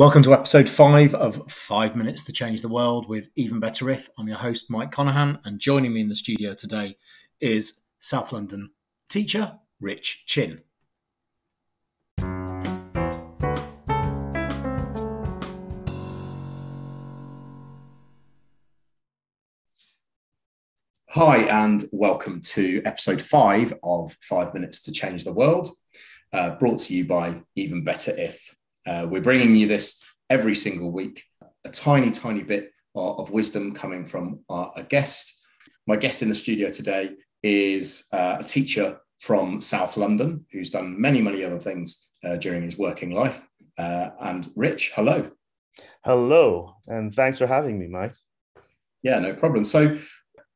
Welcome to episode five of Five Minutes to Change the World with Even Better If. I'm your host, Mike Conahan, and joining me in the studio today is South London teacher Rich Chin. Hi, and welcome to episode five of Five Minutes to Change the World, uh, brought to you by Even Better If. Uh, we're bringing you this every single week, a tiny, tiny bit of, of wisdom coming from our, a guest. My guest in the studio today is uh, a teacher from South London who's done many, many other things uh, during his working life. Uh, and Rich, hello. Hello, and thanks for having me, Mike. Yeah, no problem. So,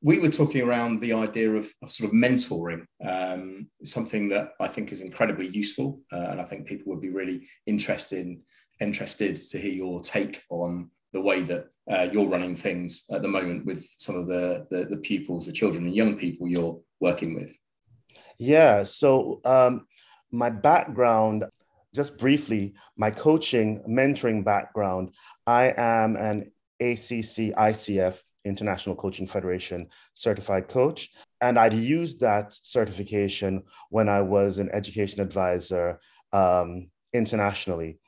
we were talking around the idea of, of sort of mentoring, um, something that I think is incredibly useful, uh, and I think people would be really interested interested to hear your take on the way that uh, you're running things at the moment with some of the, the, the pupils, the children and young people you're working with. Yeah. So um, my background, just briefly, my coaching, mentoring background, I am an ACC ICF International Coaching Federation certified coach. And I'd used that certification when I was an education advisor um, internationally.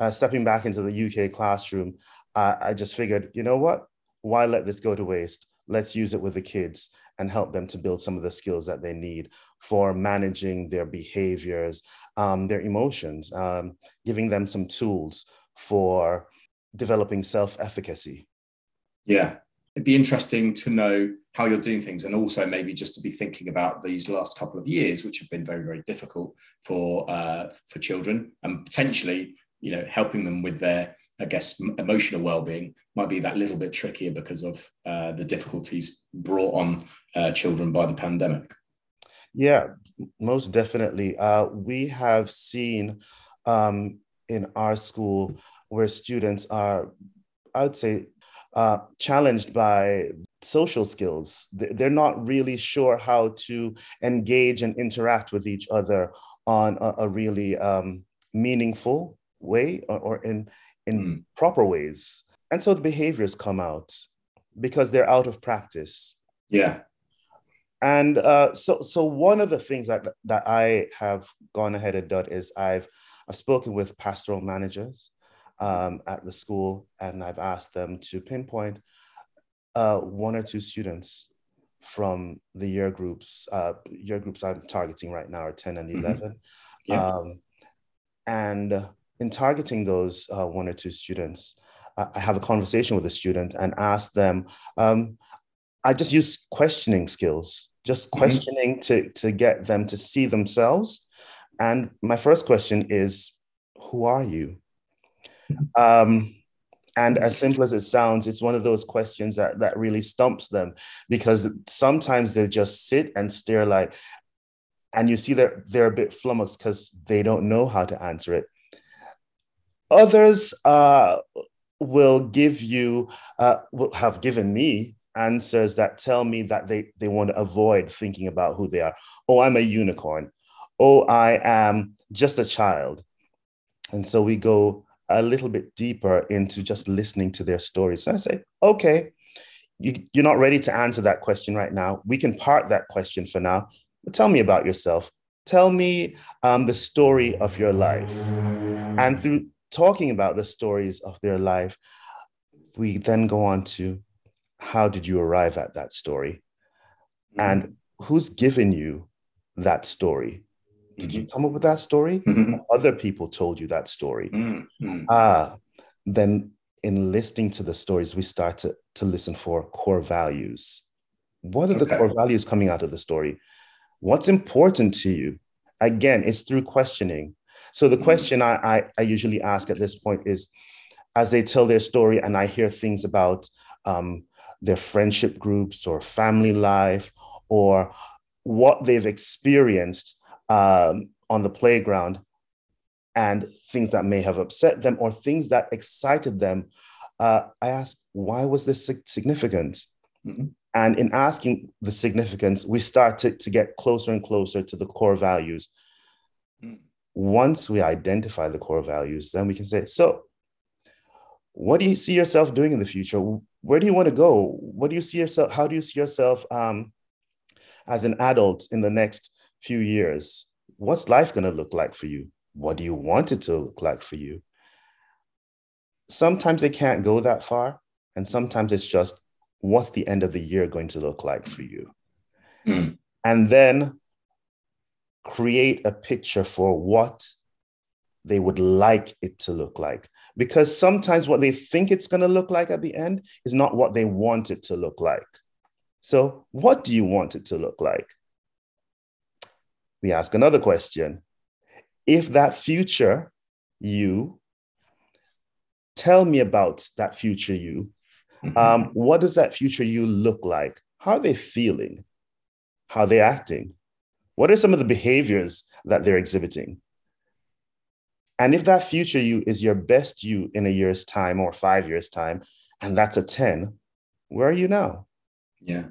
Uh, stepping back into the UK classroom, I just figured, you know what? Why let this go to waste? Let's use it with the kids and help them to build some of the skills that they need for managing their behaviors, um, their emotions, um, giving them some tools for developing self efficacy. Yeah, it'd be interesting to know how you're doing things and also maybe just to be thinking about these last couple of years which have been very very difficult for uh, for children and potentially you know helping them with their i guess emotional well-being might be that little bit trickier because of uh, the difficulties brought on uh, children by the pandemic. Yeah most definitely. Uh, we have seen um, in our school where students are i would say uh, challenged by social skills. They're not really sure how to engage and interact with each other on a, a really um, meaningful way or, or in, in mm. proper ways. And so the behaviors come out because they're out of practice. Yeah. And uh, so, so one of the things that, that I have gone ahead and done is I've, I've spoken with pastoral managers um, at the school, and I've asked them to pinpoint uh, one or two students from the year groups. Uh, year groups I'm targeting right now are 10 and mm-hmm. 11. Mm-hmm. Yeah. Um, and in targeting those uh, one or two students, I have a conversation with a student and ask them, um, I just use questioning skills, just mm-hmm. questioning mm-hmm. to, to get them to see themselves. And my first question is, Who are you? Um, and as simple as it sounds, it's one of those questions that, that really stumps them because sometimes they just sit and stare like, and you see they're, they're a bit flummoxed because they don't know how to answer it. Others uh, will give you, uh, will have given me answers that tell me that they, they want to avoid thinking about who they are. Oh, I'm a unicorn. Oh, I am just a child. And so we go a little bit deeper into just listening to their stories. So I say, okay, you, you're not ready to answer that question right now. We can park that question for now. But tell me about yourself. Tell me um, the story of your life. And through talking about the stories of their life, we then go on to how did you arrive at that story? Mm-hmm. And who's given you that story? Did you mm-hmm. come up with that story? Mm-hmm. Other people told you that story. Mm-hmm. Ah, then in listening to the stories, we start to, to listen for core values. What are okay. the core values coming out of the story? What's important to you? Again, it's through questioning. So the mm-hmm. question I, I, I, usually ask at this point is, as they tell their story and I hear things about um, their friendship groups or family life or what they've experienced um, on the playground and things that may have upset them or things that excited them, uh, I asked, why was this significant? Mm-hmm. And in asking the significance, we start to, to get closer and closer to the core values. Mm. Once we identify the core values, then we can say, so what do you see yourself doing in the future? Where do you want to go? What do you see yourself? How do you see yourself um, as an adult in the next few years? What's life going to look like for you? What do you want it to look like for you? Sometimes they can't go that far. And sometimes it's just, what's the end of the year going to look like for you? Mm. And then create a picture for what they would like it to look like. Because sometimes what they think it's going to look like at the end is not what they want it to look like. So, what do you want it to look like? We ask another question. If that future you, tell me about that future you. Mm-hmm. Um, what does that future you look like? How are they feeling? How are they acting? What are some of the behaviors that they're exhibiting? And if that future you is your best you in a year's time or five years' time, and that's a 10, where are you now? Yeah.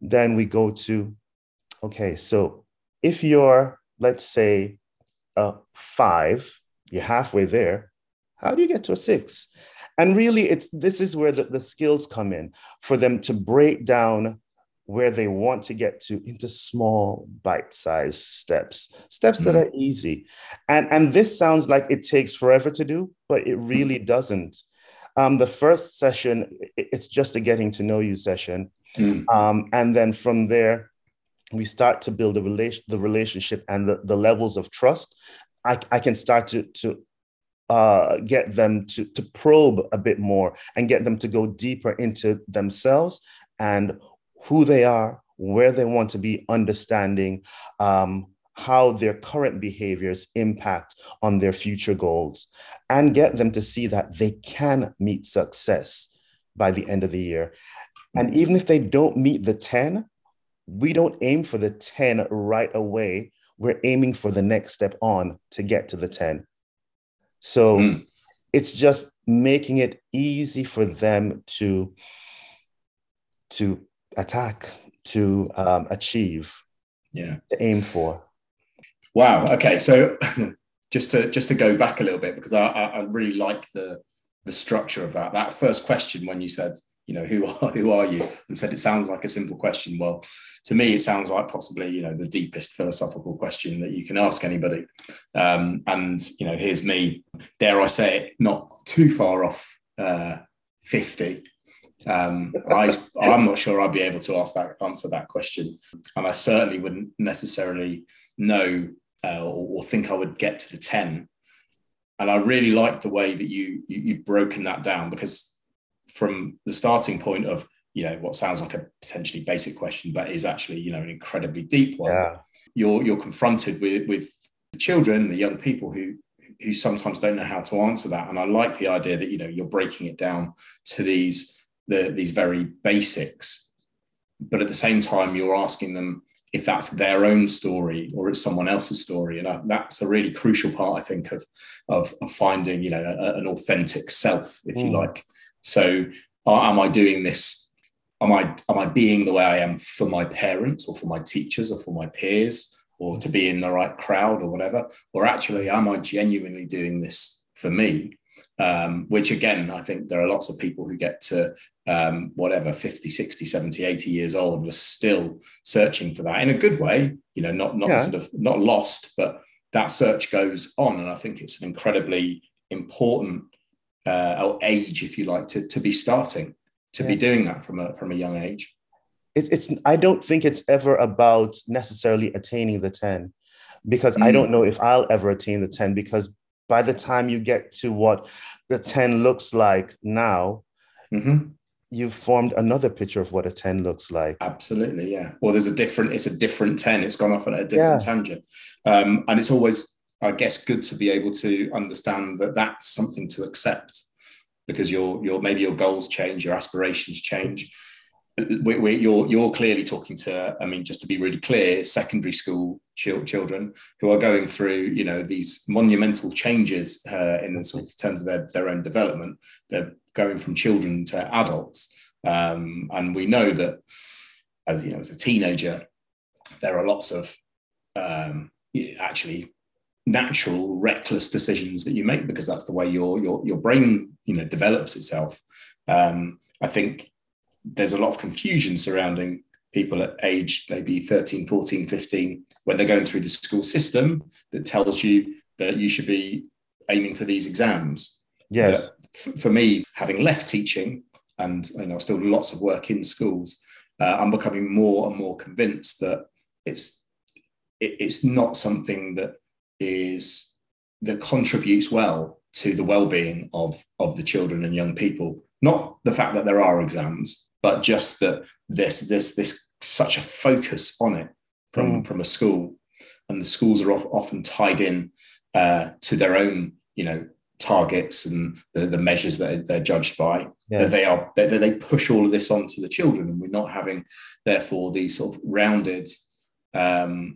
Then we go to, okay, so if you're, let's say, a five, you're halfway there, how do you get to a six? And really, it's this is where the, the skills come in for them to break down where they want to get to into small bite-sized steps steps that mm-hmm. are easy and and this sounds like it takes forever to do but it really doesn't um, the first session it's just a getting to know you session mm. um, and then from there we start to build a relation the relationship and the, the levels of trust I, I can start to to uh, get them to, to probe a bit more and get them to go deeper into themselves and who they are, where they want to be, understanding um, how their current behaviors impact on their future goals, and get them to see that they can meet success by the end of the year. And even if they don't meet the 10, we don't aim for the 10 right away. We're aiming for the next step on to get to the 10. So mm. it's just making it easy for them to, to attack, to um, achieve, yeah, to aim for. Wow. Okay. So just to just to go back a little bit because I, I really like the the structure of that. That first question when you said, you know, who are who are you, and said it sounds like a simple question. Well, to me, it sounds like possibly you know the deepest philosophical question that you can ask anybody. Um, and you know, here's me, dare I say it, not too far off uh, fifty um, I, I'm not sure I'd be able to ask that, answer that question, and I certainly wouldn't necessarily know uh, or, or, think I would get to the ten. And I really like the way that you, you you've broken that down because from the starting point of you know what sounds like a potentially basic question, but is actually you know an incredibly deep one. Yeah. You're you're confronted with with the children, the young people who who sometimes don't know how to answer that. And I like the idea that you know you're breaking it down to these the, these very basics, but at the same time, you're asking them if that's their own story or it's someone else's story, and I, that's a really crucial part, I think, of of, of finding you know a, an authentic self, if mm. you like. So, am I doing this? Am I am I being the way I am for my parents or for my teachers or for my peers? or to be in the right crowd or whatever or actually am i genuinely doing this for me um, which again, I think there are lots of people who get to um, whatever 50, 60, 70, 80 years old and are still searching for that in a good way, you know, not, not yeah. sort of not lost, but that search goes on. And I think it's an incredibly important uh, age, if you like, to, to be starting, to yeah. be doing that from a, from a young age. It's, it's, I don't think it's ever about necessarily attaining the 10 because mm. I don't know if I'll ever attain the 10 because by the time you get to what the 10 looks like now, mm-hmm. you've formed another picture of what a 10 looks like. Absolutely, yeah. Well, there's a different, it's a different 10. It's gone off on a different yeah. tangent. Um, and it's always, I guess, good to be able to understand that that's something to accept because your your maybe your goals change, your aspirations change. We, we, you're you're clearly talking to i mean just to be really clear secondary school ch- children who are going through you know these monumental changes uh, in sort of terms of their, their own development. They're going from children to adults. Um, and we know that as you know as a teenager there are lots of um, actually natural, reckless decisions that you make because that's the way your your your brain you know develops itself. Um, I think there's a lot of confusion surrounding people at age maybe 13 14 15 when they're going through the school system that tells you that you should be aiming for these exams yes f- for me having left teaching and you know still lots of work in schools uh, i'm becoming more and more convinced that it's it, it's not something that is that contributes well to the well-being of of the children and young people not the fact that there are exams but just that there's there's this such a focus on it from mm. from a school and the schools are often tied in uh, to their own you know targets and the, the measures that they're judged by yeah. that they are that they push all of this onto the children and we're not having therefore these sort of rounded um,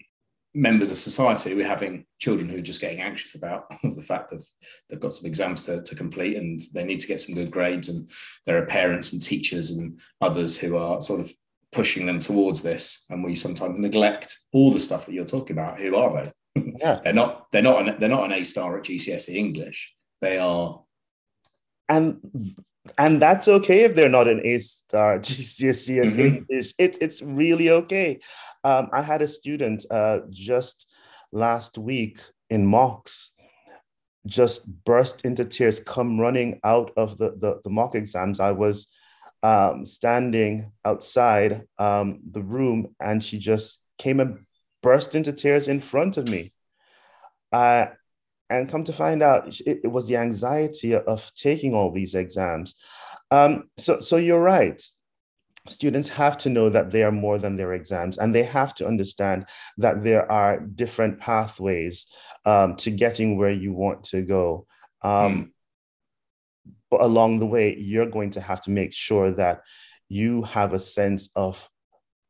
members of society we're having children who are just getting anxious about the fact that they've got some exams to, to complete and they need to get some good grades and there are parents and teachers and others who are sort of pushing them towards this. And we sometimes neglect all the stuff that you're talking about. Who are they? Yeah. they're not they're not an, they're not an a star at gcse english. They are and and that's okay if they're not an A star GCSE and mm-hmm. English. It's it's really okay. Um, I had a student uh, just last week in mocks just burst into tears, come running out of the, the, the mock exams. I was um, standing outside um, the room and she just came and burst into tears in front of me. Uh, and come to find out, it, it, was the anxiety of taking all these exams. Um, so, so you're right students have to know that they are more than their exams and they have to understand that there are different pathways um, to getting where you want to go um, mm. but along the way you're going to have to make sure that you have a sense of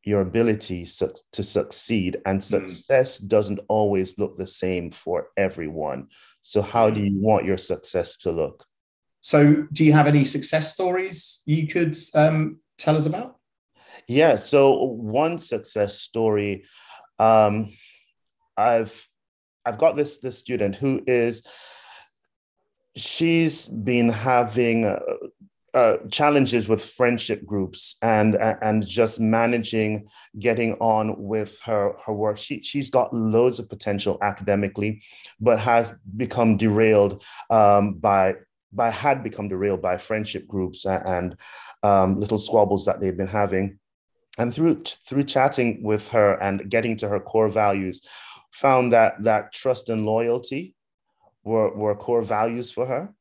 your ability su- to succeed and hmm. success mm. doesn't always look the same for everyone so how do you want your success to look so do you have any success stories you could um, tell us about? Yeah, so one success story, um, I've I've got this this student who is she's been having uh, uh, challenges with friendship groups and and just managing getting on with her her work. She she's got loads of potential academically, but has become derailed um, by by had become derailed by friendship groups and um, little squabbles that they've been having. And through through chatting with her and getting to her core values, found that that trust and loyalty were, were core values for her.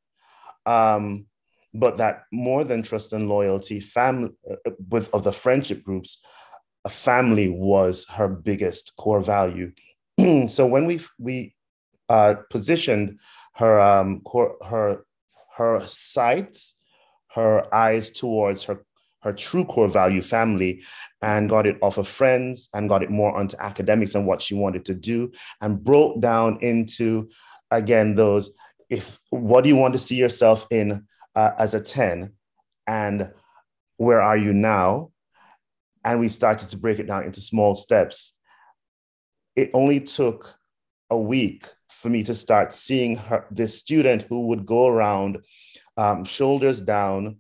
Um, but that more than trust and loyalty, family uh, with of the friendship groups, a family was her biggest core value. so when we we uh, positioned her um, core, her her sights, her eyes towards her her true core value family and got it off of friends and got it more onto academics and what she wanted to do and broke down into again those if what do you want to see yourself in uh, as a 10 and where are you now? And we started to break it down into small steps. It only took a week for me to start seeing her, this student who would go around um, shoulders down,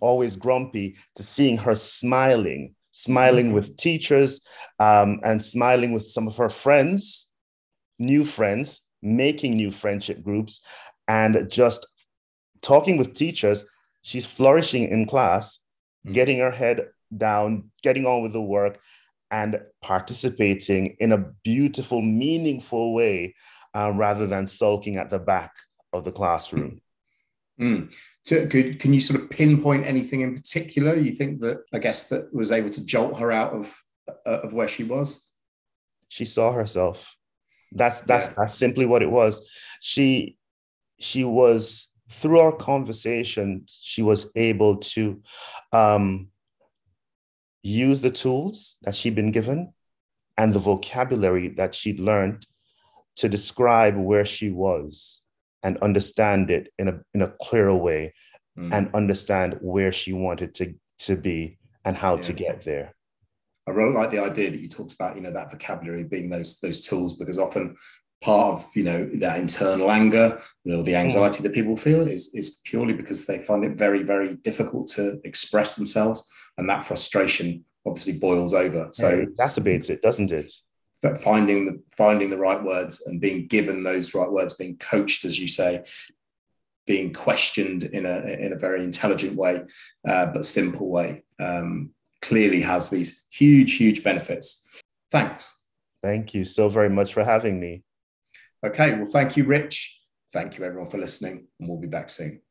always grumpy, to seeing her smiling, smiling with teachers um, and smiling with some of her friends, new friends, making new friendship groups, and just talking with teachers. She's flourishing in class, mm-hmm. getting her head down, getting on with the work, and participating in a beautiful, meaningful way uh, rather than sulking at the back of the classroom. Mm. So could, can you sort of pinpoint anything in particular you think that I guess that was able to jolt her out of uh, of where she was? She saw herself. That's that's yeah. that's simply what it was. She she was through our conversations, she was able to um, use the tools that she'd been given and the vocabulary that she'd learned to describe where she was and understand it in a, in a clearer way mm. and understand where she wanted to, to be and how yeah. to get there. I really like the idea that you talked about, you know, that vocabulary being those those tools, because often part of you know that internal anger or the anxiety mm. that people feel is is purely because they find it very very difficult to express themselves and that frustration obviously boils over. So yeah, exacerbates it doesn't it? But finding the finding the right words and being given those right words being coached as you say being questioned in a in a very intelligent way uh, but simple way um, clearly has these huge huge benefits. Thanks. Thank you so very much for having me Okay, well, thank you, Rich. Thank you, everyone, for listening, and we'll be back soon.